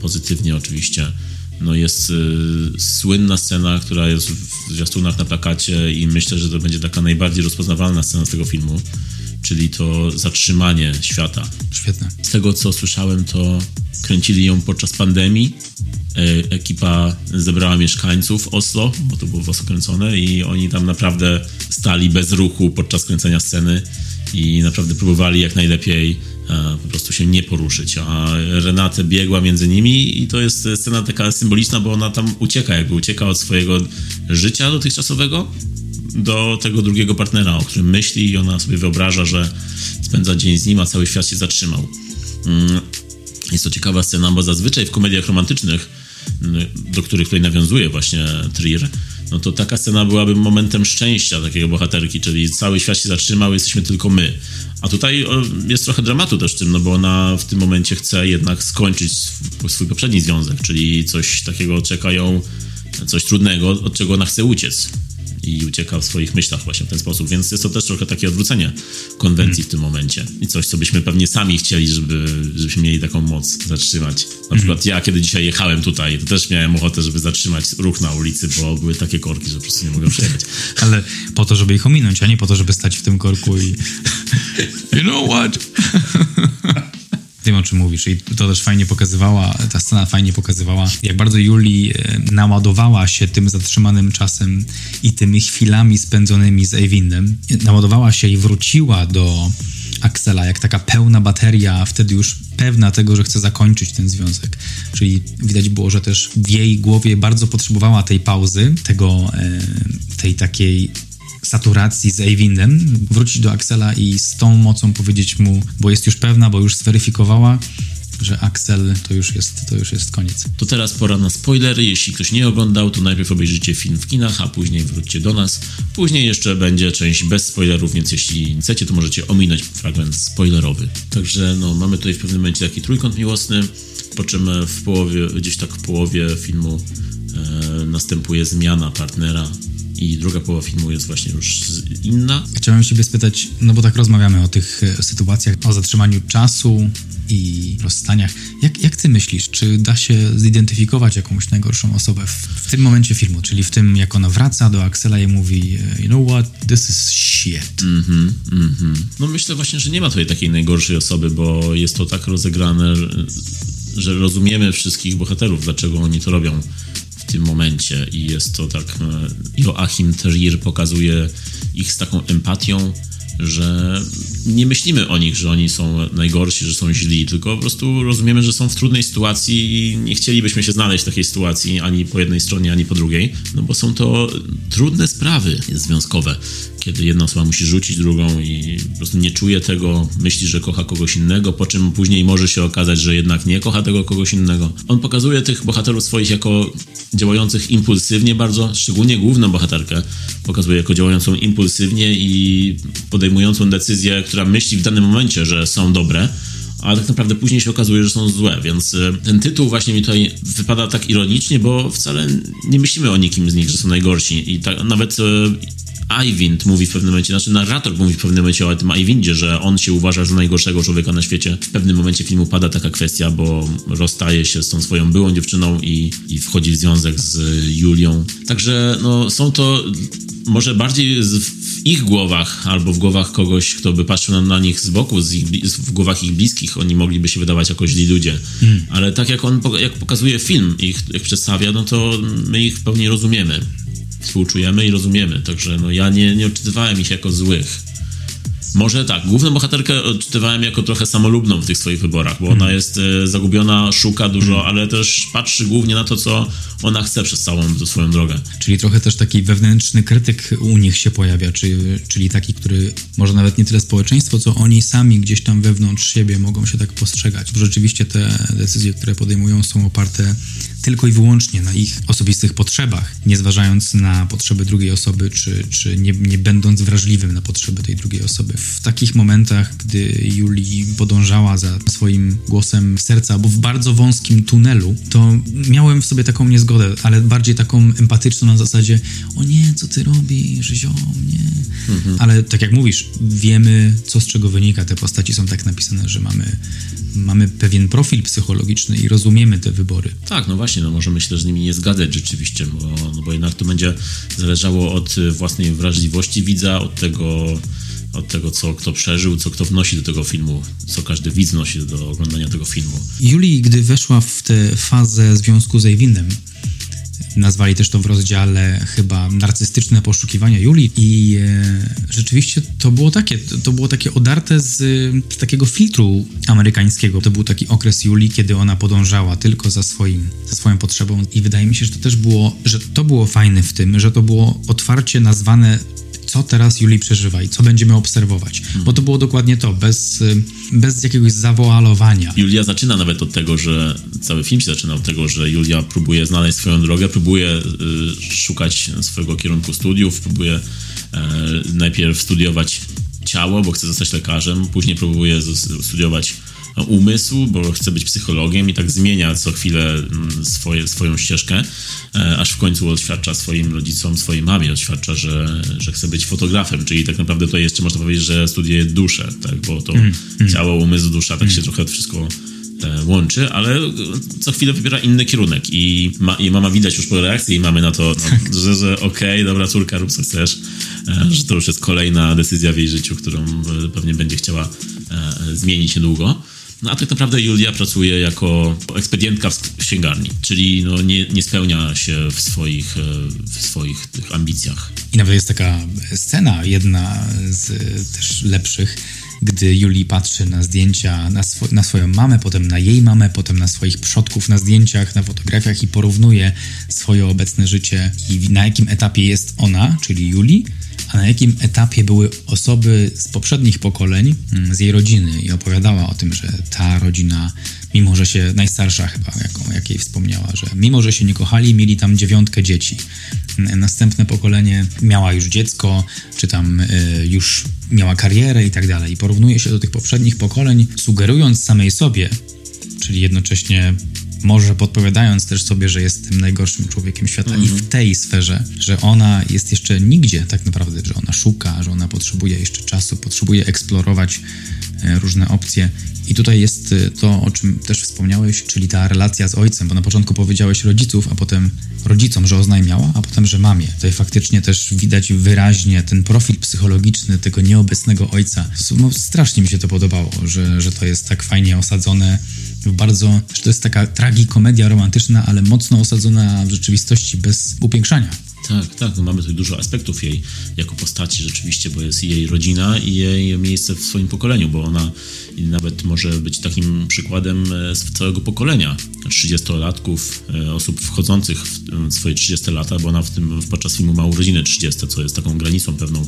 pozytywnie oczywiście. No jest y, słynna scena, która jest w zwiastunach na plakacie i myślę, że to będzie taka najbardziej rozpoznawalna scena z tego filmu, czyli to zatrzymanie świata. Świetne. Z tego, co słyszałem, to kręcili ją podczas pandemii. E, ekipa zebrała mieszkańców Oslo, bo to było w Oslo kręcone i oni tam naprawdę stali bez ruchu podczas kręcenia sceny i naprawdę próbowali jak najlepiej po prostu się nie poruszyć. A Renate biegła między nimi i to jest scena taka symboliczna, bo ona tam ucieka, jakby ucieka od swojego życia dotychczasowego do tego drugiego partnera, o którym myśli i ona sobie wyobraża, że spędza dzień z nim, a cały świat się zatrzymał. Mm, jest to ciekawa scena, bo zazwyczaj w komediach romantycznych, mm, do których tutaj nawiązuje właśnie Trier, no to taka scena byłaby momentem szczęścia takiego bohaterki, czyli cały świat się zatrzymał, jesteśmy tylko my. A tutaj jest trochę dramatu też w tym, no bo ona w tym momencie chce jednak skończyć swój poprzedni związek, czyli coś takiego czeka ją, coś trudnego, od czego ona chce uciec i ucieka w swoich myślach właśnie w ten sposób, więc jest to też trochę takie odwrócenie konwencji w tym momencie i coś, co byśmy pewnie sami chcieli, żeby, żebyśmy mieli taką moc zatrzymać. Na mhm. przykład ja, kiedy dzisiaj jechałem tutaj, to też miałem ochotę, żeby zatrzymać ruch na ulicy, bo były takie korki, że po prostu nie mogłem przejechać. Ale po to, żeby ich ominąć, a nie po to, żeby stać w tym korku i you know what? Tym, o czym mówisz. I to też fajnie pokazywała, ta scena fajnie pokazywała, jak bardzo Juli e, naładowała się tym zatrzymanym czasem i tymi chwilami spędzonymi z Eivindem. Naładowała się i wróciła do Axela, jak taka pełna bateria, wtedy już pewna tego, że chce zakończyć ten związek. Czyli widać było, że też w jej głowie bardzo potrzebowała tej pauzy, tego, e, tej takiej saturacji z Eivindem, wrócić do Axela i z tą mocą powiedzieć mu, bo jest już pewna, bo już zweryfikowała, że Axel to już jest, to już jest koniec. To teraz pora na spoilery. Jeśli ktoś nie oglądał, to najpierw obejrzycie film w kinach, a później wróćcie do nas. Później jeszcze będzie część bez spoilerów, więc jeśli chcecie, to możecie ominąć fragment spoilerowy. Także no, mamy tutaj w pewnym momencie taki trójkąt miłosny, po czym w połowie, gdzieś tak w połowie filmu e, następuje zmiana partnera i druga połowa filmu jest właśnie już inna. Chciałem się spytać, no bo tak rozmawiamy o tych e, sytuacjach, o zatrzymaniu czasu i rozstaniach. Jak, jak ty myślisz, czy da się zidentyfikować jakąś najgorszą osobę w, w tym momencie filmu, czyli w tym, jak ona wraca do Axela i mówi, e, you know what, this is shit. Mhm, mhm. No myślę właśnie, że nie ma tutaj takiej najgorszej osoby, bo jest to tak rozegrane, że rozumiemy wszystkich bohaterów, dlaczego oni to robią tym momencie i jest to tak, e, Joachim Terrier pokazuje ich z taką empatią, że nie myślimy o nich, że oni są najgorsi, że są źli, tylko po prostu rozumiemy, że są w trudnej sytuacji i nie chcielibyśmy się znaleźć w takiej sytuacji ani po jednej stronie, ani po drugiej, no bo są to trudne sprawy związkowe, kiedy jedna osoba musi rzucić drugą i po prostu nie czuje tego, myśli, że kocha kogoś innego, po czym później może się okazać, że jednak nie kocha tego kogoś innego. On pokazuje tych bohaterów swoich jako działających impulsywnie bardzo, szczególnie główną bohaterkę pokazuje jako działającą impulsywnie i podejmującą decyzję, która myśli w danym momencie, że są dobre, a tak naprawdę później się okazuje, że są złe, więc e, ten tytuł właśnie mi tutaj wypada tak ironicznie, bo wcale nie myślimy o nikim z nich, że są najgorsi i tak, nawet e, Iwind mówi w pewnym momencie, znaczy narrator mówi w pewnym momencie o tym Iwindzie, że on się uważa za najgorszego człowieka na świecie. W pewnym momencie filmu pada taka kwestia, bo rozstaje się z tą swoją byłą dziewczyną i, i wchodzi w związek z Julią. Także no, są to może bardziej w ich głowach albo w głowach kogoś, kto by patrzył na, na nich z boku, z ich, w głowach ich bliskich, oni mogliby się wydawać jako źli ludzie. Mm. Ale tak jak on jak pokazuje film, ich, ich przedstawia, no to my ich w pełni rozumiemy współczujemy i rozumiemy. Także no, ja nie, nie odczytywałem ich jako złych. Może tak, główną bohaterkę odczytywałem jako trochę samolubną w tych swoich wyborach, bo ona hmm. jest e, zagubiona, szuka dużo, hmm. ale też patrzy głównie na to, co ona chce przez całą swoją drogę. Czyli trochę też taki wewnętrzny krytyk u nich się pojawia, czyli, czyli taki, który może nawet nie tyle społeczeństwo, co oni sami gdzieś tam wewnątrz siebie mogą się tak postrzegać. Bo rzeczywiście te decyzje, które podejmują, są oparte tylko i wyłącznie na ich osobistych potrzebach, nie zważając na potrzeby drugiej osoby, czy, czy nie, nie będąc wrażliwym na potrzeby tej drugiej osoby. W takich momentach, gdy Juli podążała za swoim głosem serca, albo w bardzo wąskim tunelu, to miałem w sobie taką niezgodę, ale bardziej taką empatyczną na zasadzie o nie, co ty robisz, ziom, nie. Mhm. Ale tak jak mówisz, wiemy, co z czego wynika. Te postaci są tak napisane, że mamy mamy pewien profil psychologiczny i rozumiemy te wybory. Tak, no właśnie, no możemy się też z nimi nie zgadzać rzeczywiście, bo, no bo jednak to będzie zależało od własnej wrażliwości widza, od tego, od tego, co kto przeżył, co kto wnosi do tego filmu, co każdy widz wnosi do oglądania tego filmu. Julii, gdy weszła w tę fazę związku z Eywinem, Nazwali też to w rozdziale chyba narcystyczne poszukiwania Julii i e, rzeczywiście to było takie, to było takie odarte z, z, takiego filtru amerykańskiego. To był taki okres Julii, kiedy ona podążała tylko za swoim, za swoją potrzebą i wydaje mi się, że to też było, że to było fajne w tym, że to było otwarcie nazwane co teraz Julii przeżywa i co będziemy obserwować. Hmm. Bo to było dokładnie to, bez, bez jakiegoś zawoalowania. Julia zaczyna nawet od tego, że cały film się zaczyna od tego, że Julia próbuje znaleźć swoją drogę, próbuje y, szukać swojego kierunku studiów, próbuje y, najpierw studiować ciało, bo chce zostać lekarzem, później próbuje studiować umysł, bo chce być psychologiem i tak zmienia co chwilę mm, swoje, swoją ścieżkę, e, aż w końcu oświadcza swoim rodzicom, swojej mamie, oświadcza, że, że chce być fotografem, czyli tak naprawdę tutaj jeszcze można powiedzieć, że studiuje duszę, tak, bo to mm, ciało, umysł, dusza, tak mm. się trochę wszystko e, łączy, ale co chwilę wybiera inny kierunek i, ma, i mama widać już po reakcji i mamy na to, no, tak. że, że okej, okay, dobra córka, rób co chcesz, e, że to już jest kolejna decyzja w jej życiu, którą pewnie będzie chciała zmienić niedługo. No a tak naprawdę Julia pracuje jako ekspedientka w księgarni, czyli no nie, nie spełnia się w swoich, e, w swoich tych ambicjach. I nawet jest taka scena, jedna z też lepszych, gdy Julii patrzy na zdjęcia, na, swo na, swoją mamę, potem na jej mamę, potem na swoich przodków na zdjęciach, na fotografiach i porównuje swoje obecne życie i na jakim etapie jest ona, czyli Julii, a na jakim etapie były osoby z poprzednich pokoleń, mm, z jej rodziny. I opowiadała o tym, że ta rodzina, mimo że się, najstarsza chyba, jaką, jak jej wspomniała, że mimo, że się nie kochali, mieli tam dziewiątkę dzieci. Następne pokolenie miała już dziecko, czy tam y, już miała karierę i tak dalej. I porównuje się do tych poprzednich pokoleń, sugerując samej sobie, czyli jednocześnie może podpowiadając też sobie, że jest tym najgorszym człowiekiem świata mm i w mhm. tej sferze, że ona jest jeszcze nigdzie tak naprawdę, że ona szuka, że ona potrzebuje jeszcze czasu, potrzebuje eksplorować e, różne opcje. I tutaj jest e, to, o czym też wspomniałeś, czyli ta relacja z ojcem, bo na początku powiedziałeś rodziców, a potem rodzicom, że oznajmiała, a potem, że mamie. Tutaj faktycznie też widać wyraźnie ten profil psychologiczny tego nieobecnego ojca. No, strasznie mi się to podobało, że, że to jest tak fajnie osadzone bardzo, że to jest taka tragikomedia romantyczna, ale mocno osadzona w rzeczywistości bez upiększania. Tak, tak, no mamy tutaj dużo aspektów jej jako postaci rzeczywiście, bo jest jej rodzina i jej miejsce w swoim pokoleniu, bo ona nawet może być takim przykładem e, z całego pokolenia 30-latków, e, osób wchodzących w swoje 30 lata, bo ona w tym podczas filmu ma urodziny 30, co jest taką granicą pewną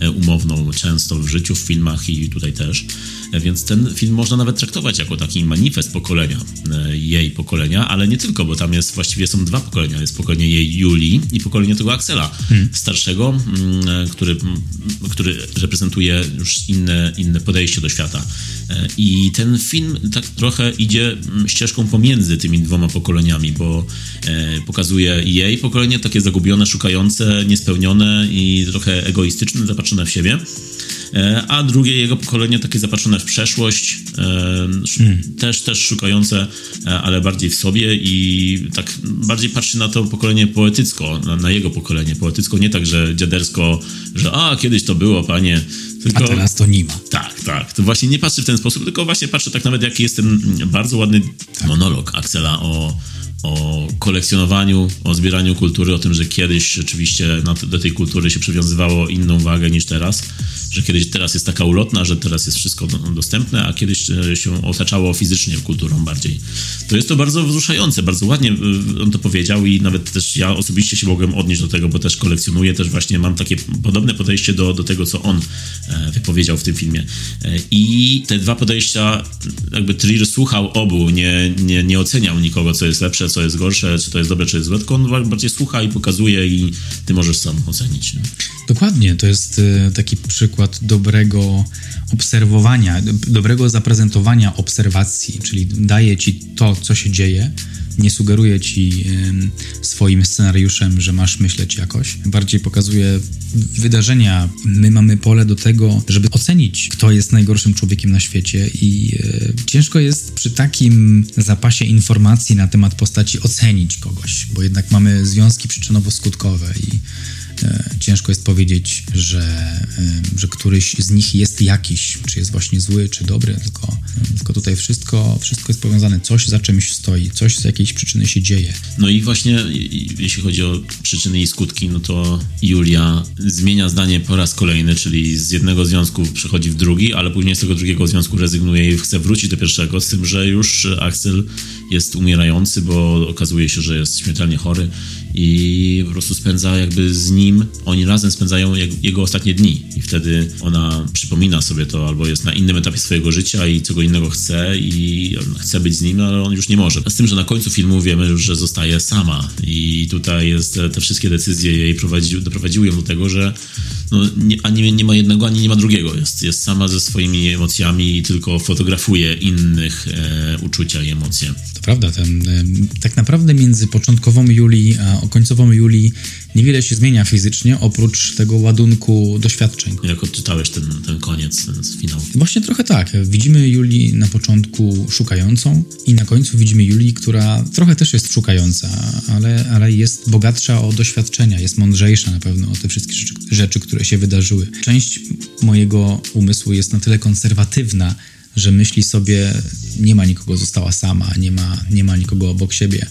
e, umowną często w życiu, w filmach i tutaj też. Więc ten film można nawet traktować jako taki manifest pokolenia, jej pokolenia, ale nie tylko, bo tam jest właściwie są dwa pokolenia. Jest pokolenie jej Julii i pokolenie tego Axela hmm. starszego, mm, który, który reprezentuje już inne, inne podejście do świata. E, I ten film tak trochę idzie mm, ścieżką pomiędzy tymi dwoma pokoleniami, bo e, pokazuje jej pokolenie takie zagubione, szukające, niespełnione i trochę egoistyczne, zapatrzone w siebie E, a drugie jego pokolenie takie zapatrzone w przeszłość, hmm. też, też szukające, e, ale bardziej w sobie i tak bardziej patrzy na to pokolenie poetycko, na, na jego pokolenie poetycko, nie tak, że dziadersko, że a, kiedyś to było, panie, tylko, a teraz to nie ma. Tak, tak. To właśnie nie patrzy w ten sposób, tylko właśnie patrzy tak nawet, jaki jest ten bardzo ładny tak. monolog Axela o, o kolekcjonowaniu, o zbieraniu kultury, o tym, że kiedyś rzeczywiście do tej kultury się przywiązywało inną wagę niż teraz, że kiedyś teraz jest taka ulotna, że teraz jest wszystko dostępne, a kiedyś e, się otaczało fizycznie kulturą bardziej. To jest to bardzo wzruszające, bardzo ładnie e, on to powiedział i nawet też ja osobiście się mogłem odnieść do tego, bo też kolekcjonuję, też właśnie mam takie podobne podejście do, do tego, co on e, wypowiedział w tym filmie. I te dwa podejścia, jakby Trier słuchał obu, nie, nie, nie oceniał nikogo, co jest lepsze, co jest gorsze, czy to jest dobre, czy jest złe, tylko on bardziej słucha i pokazuje i ty możesz sam ocenić. Dokładnie, to jest taki przykład dobrego obserwowania, dobrego zaprezentowania obserwacji, czyli daje ci to, co się dzieje, nie sugeruje ci swoim scenariuszem, że masz myśleć jakoś. Bardziej pokazuje wydarzenia. My mamy pole do tego, żeby ocenić, kto jest najgorszym człowiekiem na świecie i e, ciężko jest przy takim zapasie informacji na temat postaci ocenić kogoś, bo jednak mamy związki przyczynowo-skutkowe i ciężko jest powiedzieć, że, e, że któryś z nich jest jakiś, czy jest właśnie zły, czy dobry, tylko, tylko tutaj wszystko, wszystko jest powiązane. Coś za czymś stoi, coś z jakiejś przyczyny się dzieje. No i właśnie jeśli chodzi o przyczyny i skutki, no to Julia zmienia zdanie po raz kolejny, czyli z jednego związku przechodzi w drugi, ale później z tego drugiego związku rezygnuje i chce wrócić do pierwszego, z tym, że już Axel jest umierający, bo okazuje się, że jest śmiertelnie chory i po prostu spędza jakby z nim, oni razem spędzają jego ostatnie dni i wtedy ona przypomina sobie to albo jest na innym etapie swojego życia i czego innego chce i chce być z nim, ale on już nie może. Z tym, że na końcu filmu wiemy już, że zostaje sama i tutaj jest te wszystkie decyzje jej prowadzi, doprowadziły ją do tego, że no, nie, ani nie ma jednego, ani nie ma drugiego. Jest, jest sama ze swoimi emocjami i tylko fotografuje innych e, uczucia i emocje. To prawda. Ten, e, tak naprawdę między początkową Julii a końcową Julii niewiele się zmienia fizycznie, oprócz tego ładunku doświadczeń. Jak odczytałeś ten, ten koniec, ten finał? Właśnie trochę tak. Widzimy Julii na początku szukającą i na końcu widzimy Julii, która trochę też jest szukająca, ale, ale jest bogatsza o doświadczenia, jest mądrzejsza na pewno o te wszystkie rzeczy, rzeczy które się wydarzyły. Część mojego umysłu jest na tyle konserwatywna, że myśli sobie, nie ma nikogo, została sama, nie ma, nie ma nikogo obok siebie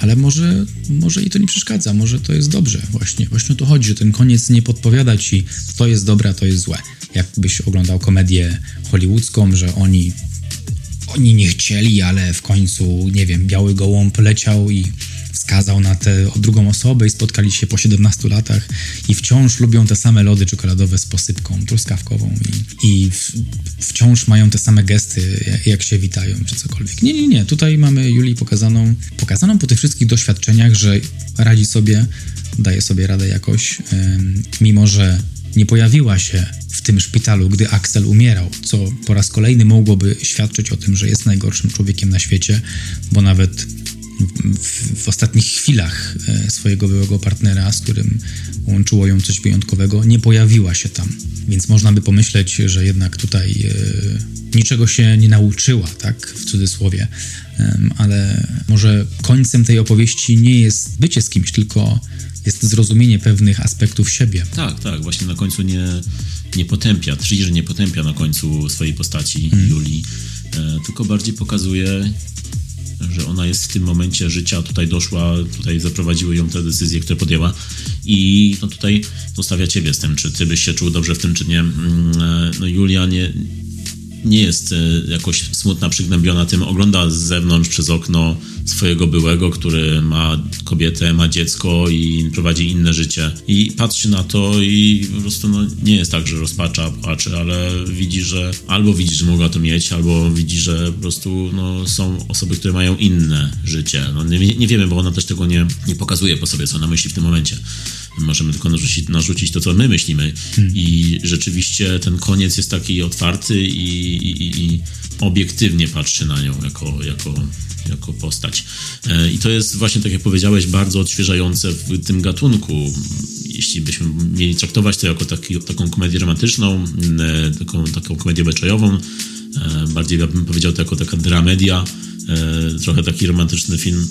ale może, może i to nie przeszkadza, może to jest dobrze właśnie. Właśnie o to chodzi, że ten koniec nie podpowiada ci, to jest dobre, a to jest złe. Jakbyś oglądał komedię hollywoodzką, że oni oni nie chcieli, ale w końcu, nie wiem, biały gołąb leciał i wskazał na tę drugą osobę i spotkali się po 17 latach i wciąż lubią te same lody czekoladowe z posypką truskawkową i, i w, wciąż mają te same gesty, jak się witają, czy cokolwiek. Nie, nie, nie. Tutaj mamy Julii pokazaną, pokazaną po tych wszystkich doświadczeniach, że radzi sobie, daje sobie radę jakoś, mimo że nie pojawiła się w tym szpitalu, gdy Axel umierał, co po raz kolejny mogłoby świadczyć o tym, że jest najgorszym człowiekiem na świecie, bo nawet w, w, ostatnich chwilach e, swojego byłego partnera, z którym łączyło ją coś wyjątkowego, nie pojawiła się tam. Więc można by pomyśleć, że jednak tutaj e, niczego się nie nauczyła, tak, w cudzysłowie. Ale może końcem tej opowieści nie jest bycie z kimś, tylko jest zrozumienie pewnych aspektów siebie. Tak, tak. Właśnie na końcu nie, nie potępia, Trier nie potępia na końcu swojej postaci, mm. Julii, e, tylko bardziej pokazuje że ona jest w tym momencie życia, tutaj doszła, tutaj zaprowadziły ją te decyzje, które podjęła. I no tutaj zostawia ciebie z tym, czy ty byś się czuł dobrze w tym, czy nie. Mm, e, no Julia nie, nie jest e, jakoś smutna, przygnębiona tym, ogląda z zewnątrz przez okno swojego byłego, który ma kobietę, ma dziecko i prowadzi inne życie. I patrzy na to i po prostu no, nie jest tak, że rozpacza, płacze, ale widzi, że albo widzi, że mogła to mieć, albo widzi, że po prostu no, są osoby, które mają inne życie. No, nie, nie wiemy, bo ona też tego nie, nie pokazuje po sobie, co ona myśli w tym momencie. Możemy tylko narzucić, narzucić to, co my myślimy. Hmm. I rzeczywiście ten koniec jest taki otwarty i, i, i obiektywnie patrzy na nią jako, jako, jako postać. E, I to jest właśnie, tak jak powiedziałeś, bardzo odświeżające w tym gatunku. Jeśli byśmy mieli traktować to jako taki, taką komedię romantyczną, e, taką, taką komedię beczajową, e, bardziej ja bym powiedział to jako taka dramedia, trochę taki romantyczny film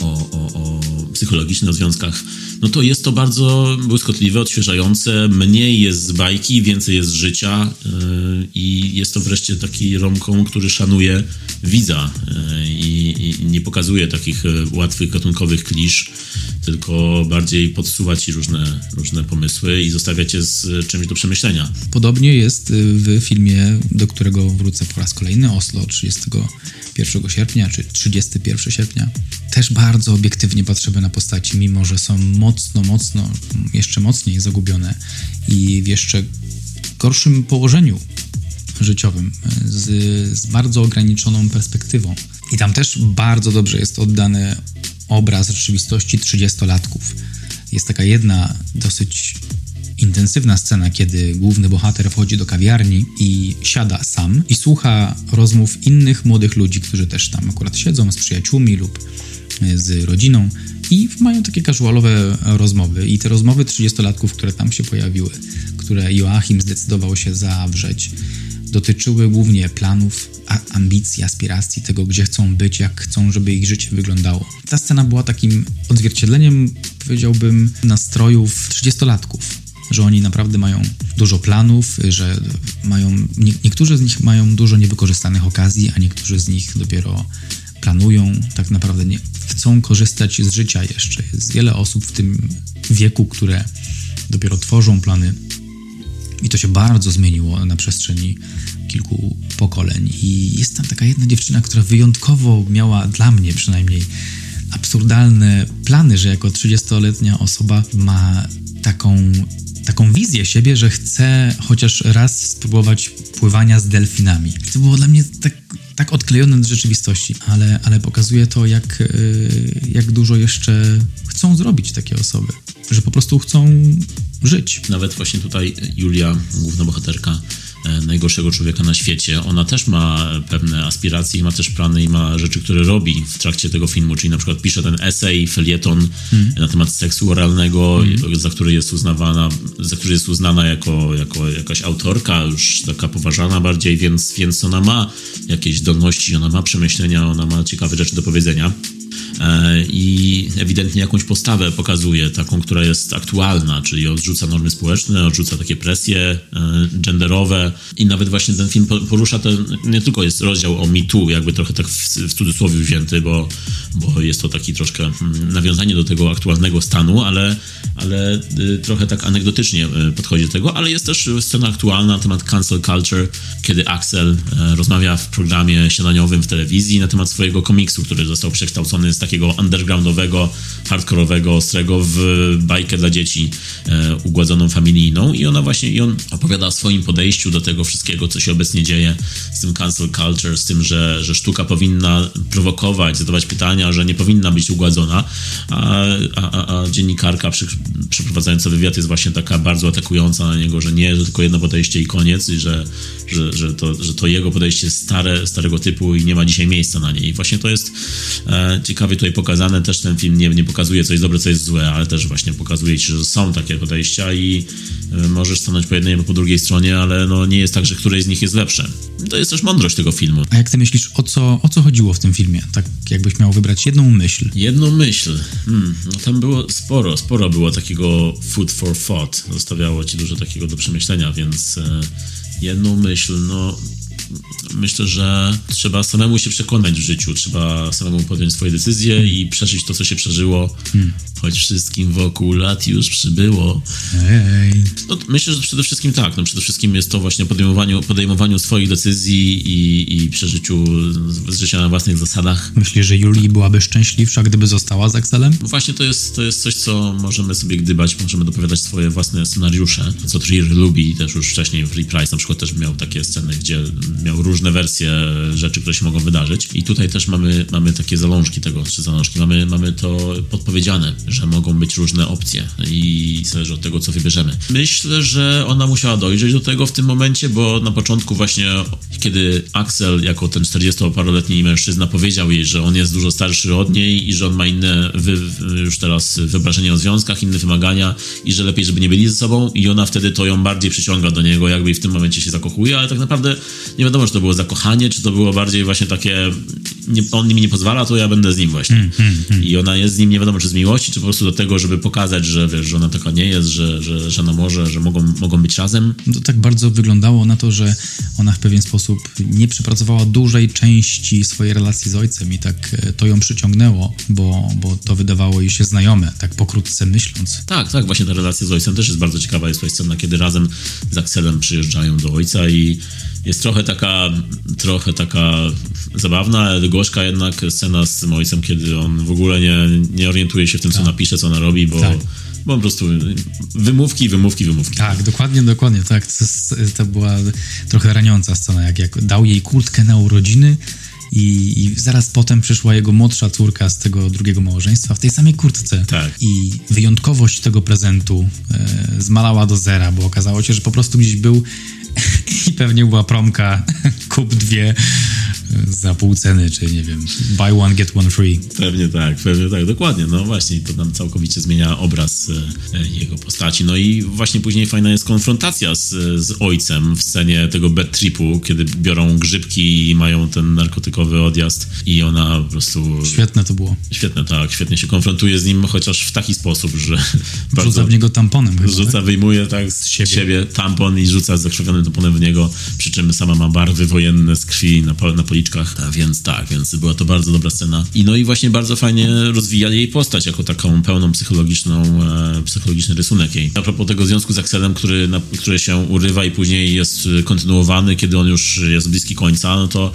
o, o, o psychologicznych związkach no to jest to bardzo błyskotliwe, odświeżające. Mniej jest z bajki, więcej jest z życia yy, i jest to wreszcie taki romką, który szanuje widza yy, i, i, nie pokazuje takich yy, łatwych, gatunkowych klisz, tylko bardziej podsuwa ci różne, różne pomysły i zostawia cię z czymś do przemyślenia. Podobnie jest w filmie, do którego wrócę po raz kolejny, Oslo 31 sierpnia, czy 31 sierpnia. Też bardzo obiektywnie patrzymy na postaci, mimo że są mocno, mocno, jeszcze mocniej zagubione i w jeszcze gorszym położeniu życiowym, z, z bardzo ograniczoną perspektywą. I tam też bardzo dobrze jest oddany obraz rzeczywistości trzydziestolatków. Jest taka jedna dosyć intensywna scena, kiedy główny bohater wchodzi do kawiarni i siada sam i słucha rozmów innych młodych ludzi, którzy też tam akurat siedzą z przyjaciółmi lub z rodziną i mają takie casualowe rozmowy. I te rozmowy 30-latków, które tam się pojawiły, które Joachim zdecydował się zawrzeć, dotyczyły głównie planów, ambicji, aspiracji, tego, gdzie chcą być, jak chcą, żeby ich życie wyglądało. Ta scena była takim odzwierciedleniem, powiedziałbym, nastrojów 30-latków. Że oni naprawdę mają dużo planów, że mają. Nie, niektórzy z nich mają dużo niewykorzystanych okazji, a niektórzy z nich dopiero planują, tak naprawdę nie chcą korzystać z życia jeszcze. Jest wiele osób w tym wieku, które dopiero tworzą plany i to się bardzo zmieniło na przestrzeni kilku pokoleń. I jest tam taka jedna dziewczyna, która wyjątkowo miała dla mnie przynajmniej absurdalne plany, że jako 30-letnia osoba ma taką, taką wizję siebie, że chce chociaż raz spróbować pływania z delfinami. I to było dla mnie tak tak odklejone od rzeczywistości, ale, ale pokazuje to, jak, e, jak dużo jeszcze chcą zrobić takie osoby, że po prostu chcą żyć. Nawet właśnie tutaj Julia, główna bohaterka, najgorszego człowieka na świecie. Ona też ma pewne aspiracje ma też plany i ma rzeczy, które robi w trakcie tego filmu, czyli na przykład pisze ten esej, felieton hmm. na temat seksu oralnego, hmm. za który jest uznawana, za który jest uznana jako, jako jakaś autorka, już taka poważana bardziej, więc, więc ona ma jakieś zdolności, ona ma przemyślenia, ona ma ciekawe rzeczy do powiedzenia. E, i ewidentnie jakąś postawę pokazuje, taką, która jest aktualna, czyli odrzuca normy społeczne, odrzuca takie presje e, genderowe. I nawet właśnie ten film porusza ten, nie tylko jest rozdział o MeToo, jakby trochę tak w, w cudzysłowie wzięty, bo, bo jest to taki troszkę hmm, nawiązanie do tego aktualnego stanu, ale, ale y, trochę tak anegdotycznie y, podchodzi do tego, ale jest też scena aktualna na temat cancel culture, kiedy Axel e, rozmawia w programie śniadaniowym w telewizji na temat swojego komiksu, który został przekształcony z takiego undergroundowego, hardkorowego, ostrego w bajkę dla dzieci e, ugładzoną familijną i ona właśnie, i on opowiada o swoim podejściu do tego wszystkiego, co się obecnie dzieje z tym cancel culture, z tym, że, że sztuka powinna prowokować, zadawać pytania, że nie powinna być ugładzona, a, a, a dziennikarka przy, przeprowadzająca wywiad jest właśnie taka bardzo atakująca na niego, że nie, że tylko jedno podejście i koniec i że, że, że, to, że to jego podejście jest stare, starego typu i nie ma dzisiaj miejsca na niej. I właśnie to jest e, ciekawie tutaj pokazane. Też ten film nie, nie pokazuje, co jest dobre, co jest złe, ale też właśnie pokazuje ci, że są takie podejścia i e, możesz stanąć po jednej albo po drugiej stronie, ale no nie jest tak, że któreś z nich jest lepsze. To jest też mądrość tego filmu. A jak ty myślisz, o co, o co chodziło w tym filmie? Tak jakbyś miał wybrać jedną myśl. Jedną myśl? Hmm, no tam było sporo, sporo było takiego food for thought. Zostawiało ci dużo takiego do przemyślenia, więc e, jedną myśl, no myślę, że trzeba samemu się przekonać w życiu, trzeba samemu podjąć swoje decyzje i przeżyć to, co się przeżyło, hmm. choć wszystkim wokół lat już przybyło. Ej. No, myślę, że przede wszystkim tak, no, przede wszystkim jest to właśnie podejmowaniu, podejmowaniu swoich decyzji i, i przeżyciu życia na własnych zasadach. Myślisz, że Julii byłaby szczęśliwsza, gdyby została z Axelem? Właśnie to jest, to jest coś, co możemy sobie gdybać, możemy dopowiadać swoje własne scenariusze, co Trier lubi też już wcześniej w Reprise na przykład też miał takie sceny, gdzie miał różne wersje rzeczy, które się mogą wydarzyć. I tutaj też mamy, mamy takie zalążki tego, czy zalążki, mamy, mamy to podpowiedziane, że mogą być różne opcje. I zależy od tego, co wybierzemy. Myślę, że ona musiała dojrzeć do tego w tym momencie, bo na początku właśnie, kiedy Axel jako ten 40-paroletni mężczyzna powiedział jej, że on jest dużo starszy od niej i że on ma inne wy, już teraz wyobrażenie o związkach, inne wymagania i że lepiej, żeby nie byli ze sobą. I ona wtedy to ją bardziej przyciąga do niego, jakby w tym momencie się zakochuje, ale tak naprawdę nie wiadomo, czy to było zakochanie, czy to było bardziej właśnie takie nie, on mi nie pozwala, to ja będę z nim właśnie. Mm, mm, mm. I ona jest z nim nie wiadomo, czy z miłości, czy po prostu do tego, żeby pokazać, że wiesz, że ona taka nie jest, że, że, że ona może, że mogą, mogą być razem. To tak bardzo wyglądało na to, że ona w pewien sposób nie przepracowała dużej części swojej relacji z ojcem i tak e, to ją przyciągnęło, bo, bo to wydawało jej się znajome, tak pokrótce myśląc. Tak, tak, właśnie ta relacja z ojcem też jest bardzo ciekawa. Jest tutaj scena, kiedy razem z Axelem przyjeżdżają do ojca i jest trochę taka, trochę taka zabawna, ale gorzka jednak scena z tym ojcem, kiedy on w ogóle nie, nie orientuje się w tym, co tak. napisze, co ona robi, bo, tak. bo po prostu wymówki, wymówki, wymówki. Tak, dokładnie, dokładnie, tak. To, to była trochę raniąca scena, jak, jak dał jej kurtkę na urodziny, i, I, zaraz potem przyszła jego młodsza córka z tego drugiego małżeństwa w tej samej kurtce. Tak. I wyjątkowość tego prezentu e, zmalała do zera, bo okazało się, że po prostu gdzieś był i pewnie była promka, kup dwie za pół ceny, czy nie wiem, buy one, get one free. Pewnie tak, pewnie tak, dokładnie. No właśnie, to nam całkowicie zmienia obraz e, jego postaci. No i właśnie później fajna jest konfrontacja z, z ojcem w scenie tego bad tripu, kiedy biorą grzybki i mają ten narkotykowy odjazd i ona po prostu... Świetne to było. Świetne, tak. Świetnie się konfrontuje z nim, chociaż w taki sposób, że... Rzuca w niego tamponem chyba, Rzuca, tak? wyjmuje tak z siebie. siebie tampon i rzuca zakrzywionym tamponem w niego, przy czym sama ma barwy wojenne z krwi na, na policzkach, ta, więc tak, więc była to bardzo dobra scena. I no i właśnie bardzo fajnie rozwijali jej postać jako taką pełną psychologiczną, e, psychologiczny rysunek jej. A propos tego związku z Axelem, który, na, który się urywa i później jest kontynuowany, kiedy on już jest bliski końca, no to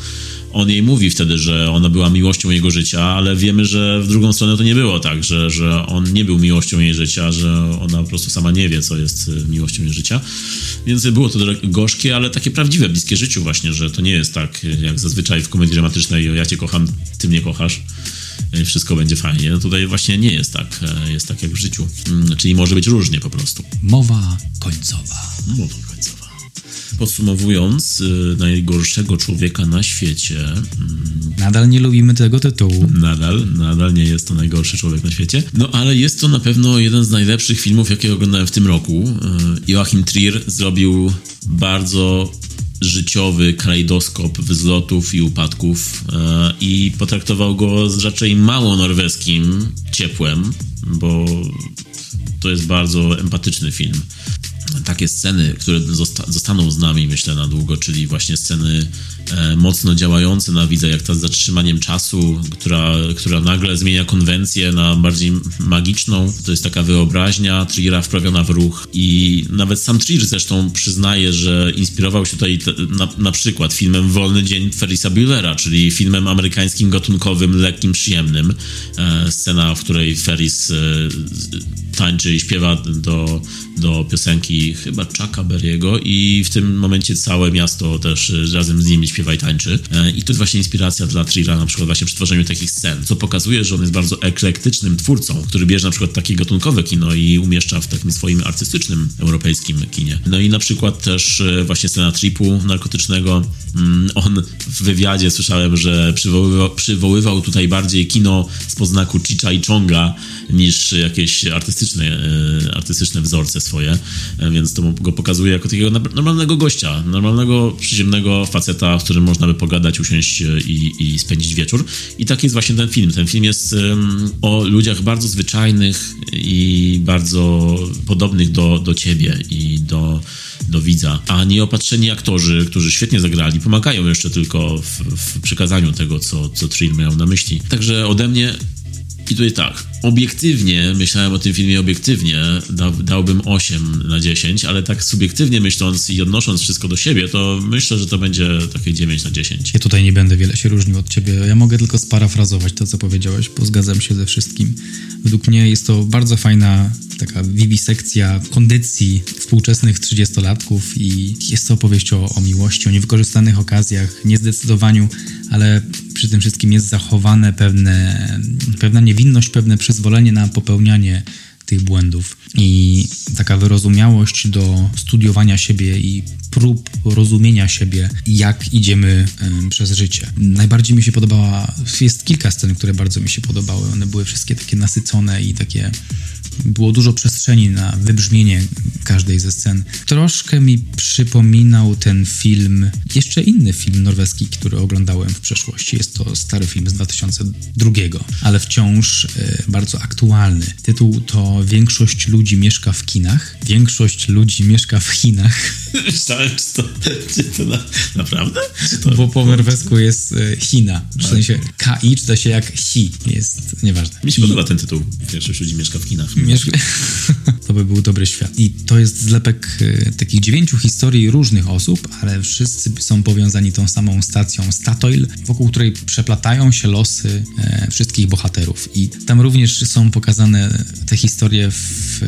on jej mówi wtedy, że ona była miłością jego życia, ale wiemy, że w drugą stronę to nie było tak, że, że on nie był miłością jej życia, że ona po prostu sama nie wie, co jest e, miłością jej życia. Więc było to gorzkie, ale takie prawdziwe, bliskie życiu właśnie, że to nie jest tak jak zazwyczaj w komedii dramatycznej ja cię kocham, ty mnie kochasz e, wszystko będzie fajnie. No tutaj właśnie nie jest tak, jest tak jak w życiu. Mm, czyli może być różnie po prostu. Mowa końcowa. Mowa końcowa. Podsumowując, y, najgorszego człowieka na świecie. Mm, nadal nie lubimy tego tytułu. Nadal, nadal nie jest to najgorszy człowiek na świecie. No ale jest to na pewno jeden z najlepszych filmów, jakie oglądałem w tym roku. Y, Joachim Trier zrobił bardzo życiowy kalejdoskop wzlotów i upadków y, i potraktował go z raczej mało norweskim ciepłem, bo to jest bardzo empatyczny film takie sceny, które zosta zostaną z nami, myślę, na długo, czyli właśnie sceny e, mocno działające na widza, jak ta z zatrzymaniem czasu, która, która nagle zmienia konwencję na bardziej magiczną. To jest taka wyobraźnia Triera wprawiona w ruch i nawet sam Trier zresztą przyznaje, że inspirował się tutaj na, na przykład filmem Wolny Dzień Ferrisa Buellera, czyli filmem amerykańskim gatunkowym, lekkim, przyjemnym. E, scena, w której Ferris e, tańczy i śpiewa do, do piosenki chyba Chucka Berry'ego i w tym momencie całe miasto też e, razem z nimi śpiewa i tańczy. E, I to jest właśnie inspiracja dla Trilla na przykład właśnie przy tworzeniu takich scen, co pokazuje, że on jest bardzo eklektycznym twórcą, który bierze na przykład takie gatunkowe kino i umieszcza w takim swoim artystycznym europejskim kinie. No i na przykład też e, właśnie scena tripu narkotycznego. Mm, on w wywiadzie słyszałem, że przywoływał, przywoływał tutaj bardziej kino z poznaku Chicha i Chonga niż jakieś artystyczne, artystyczne wzorce swoje. Więc to go pokazuje jako takiego normalnego gościa, normalnego, przyziemnego faceta, z którym można by pogadać, usiąść e, i, i spędzić wieczór. I tak jest właśnie ten film. Ten film jest o ludziach bardzo zwyczajnych i bardzo podobnych do, do ciebie i do, do widza, a nie opatrzeni aktorzy, którzy świetnie zagrali, pomagają jeszcze tylko w, w przekazaniu tego, co, co Trill miał na myśli. Także ode mnie i tutaj tak, obiektywnie, myślałem o tym filmie obiektywnie, da, dałbym 8 na 10, ale tak subiektywnie myśląc i odnosząc wszystko do siebie, to myślę, że to będzie takie 9 na 10. Ja tutaj nie będę wiele się różnił od ciebie. Ja mogę tylko sparafrazować to, co powiedziałeś, bo zgadzam się ze wszystkim. Według mnie jest to bardzo fajna taka wiwisekcja kondycji współczesnych trzydziestolatków i jest to opowieść o, o miłości, o niewykorzystanych okazjach, niezdecydowaniu, ale przy tym wszystkim jest zachowane pewne, pewna niewinność, pewne przyzwolenie na popełnianie tych błędów i taka wyrozumiałość do studiowania siebie i prób rozumienia siebie, jak idziemy przez życie. Najbardziej mi się podobała, jest kilka scen, które bardzo mi się podobały. One były wszystkie takie nasycone i takie było dużo przestrzeni na wybrzmienie każdej ze scen. Troszkę mi przypominał ten film, jeszcze inny film norweski, który oglądałem w przeszłości. Jest to stary film z 2002, ale wciąż e, bardzo aktualny. Tytuł to Większość ludzi mieszka w kinach. Większość ludzi mieszka w Chinach. Myślałem, czy to, czy to na, naprawdę? To... Bo po norwesku jest e, China. W sensie KI czyta się jak Chi. Jest nieważne. Mi się podoba ten tytuł. Większość ludzi mieszka w to by był dobry świat. I to jest zlepek e, takich dziewięciu historii różnych osób, ale wszyscy są powiązani tą samą stacją Statoil, wokół której przeplatają się losy e, wszystkich bohaterów. I tam również są pokazane te historie w,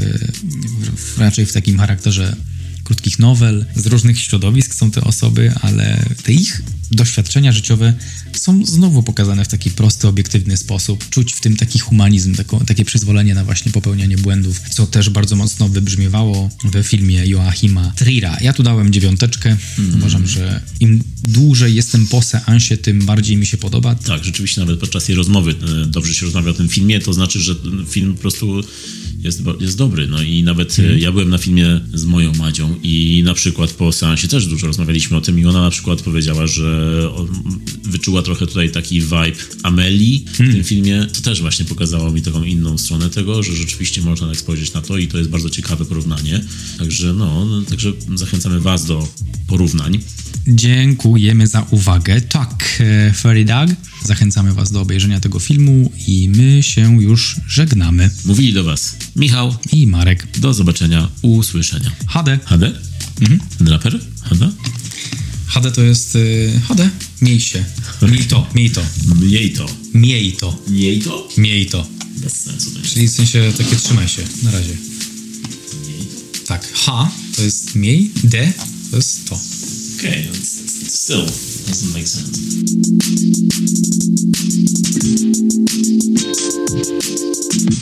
w, raczej w takim charakterze krótkich nowel, z różnych środowisk są te osoby, ale te ich doświadczenia życiowe są znowu pokazane w taki prosty, obiektywny sposób. Czuć w tym taki humanizm, tako, takie przyzwolenie na właśnie popełnianie błędów, co też bardzo mocno wybrzmiewało we filmie Joachima Trira. Ja tu dałem dziewiąteczkę. Mm. Uważam, że im dłużej jestem po seansie, tym bardziej mi się podoba. Tak, rzeczywiście nawet podczas tej rozmowy e, dobrze się rozmawia o tym filmie, to znaczy, że film po prostu jest, jest dobry. No i nawet mm. ja byłem na filmie z moją Madzią i na przykład po seansie też dużo rozmawialiśmy o tym i ona na przykład powiedziała, że wyczuła trochę tutaj taki vibe Amelii w tym filmie. To też właśnie pokazało mi taką inną stronę tego, że rzeczywiście można tak spojrzeć na to i to jest bardzo ciekawe porównanie. Także no, także zachęcamy Was do porównań. Dziękujemy za uwagę. Tak, e, Fairy Dog. Zachęcamy Was do obejrzenia tego filmu i my się już żegnamy. Mówili do Was Michał i Marek. Do zobaczenia, usłyszenia. HD. HD? Mhm. Draper? HD? HD to jest... Yy, HD? Miej się. Miej to, miej to. Miej to. Miej to. Miej to? Miej to. Bez sensu to. Czyli w sensie takie trzymaj się, na razie. Miej to? Tak. H to jest miej, D to jest to. Okay, still doesn't make sense.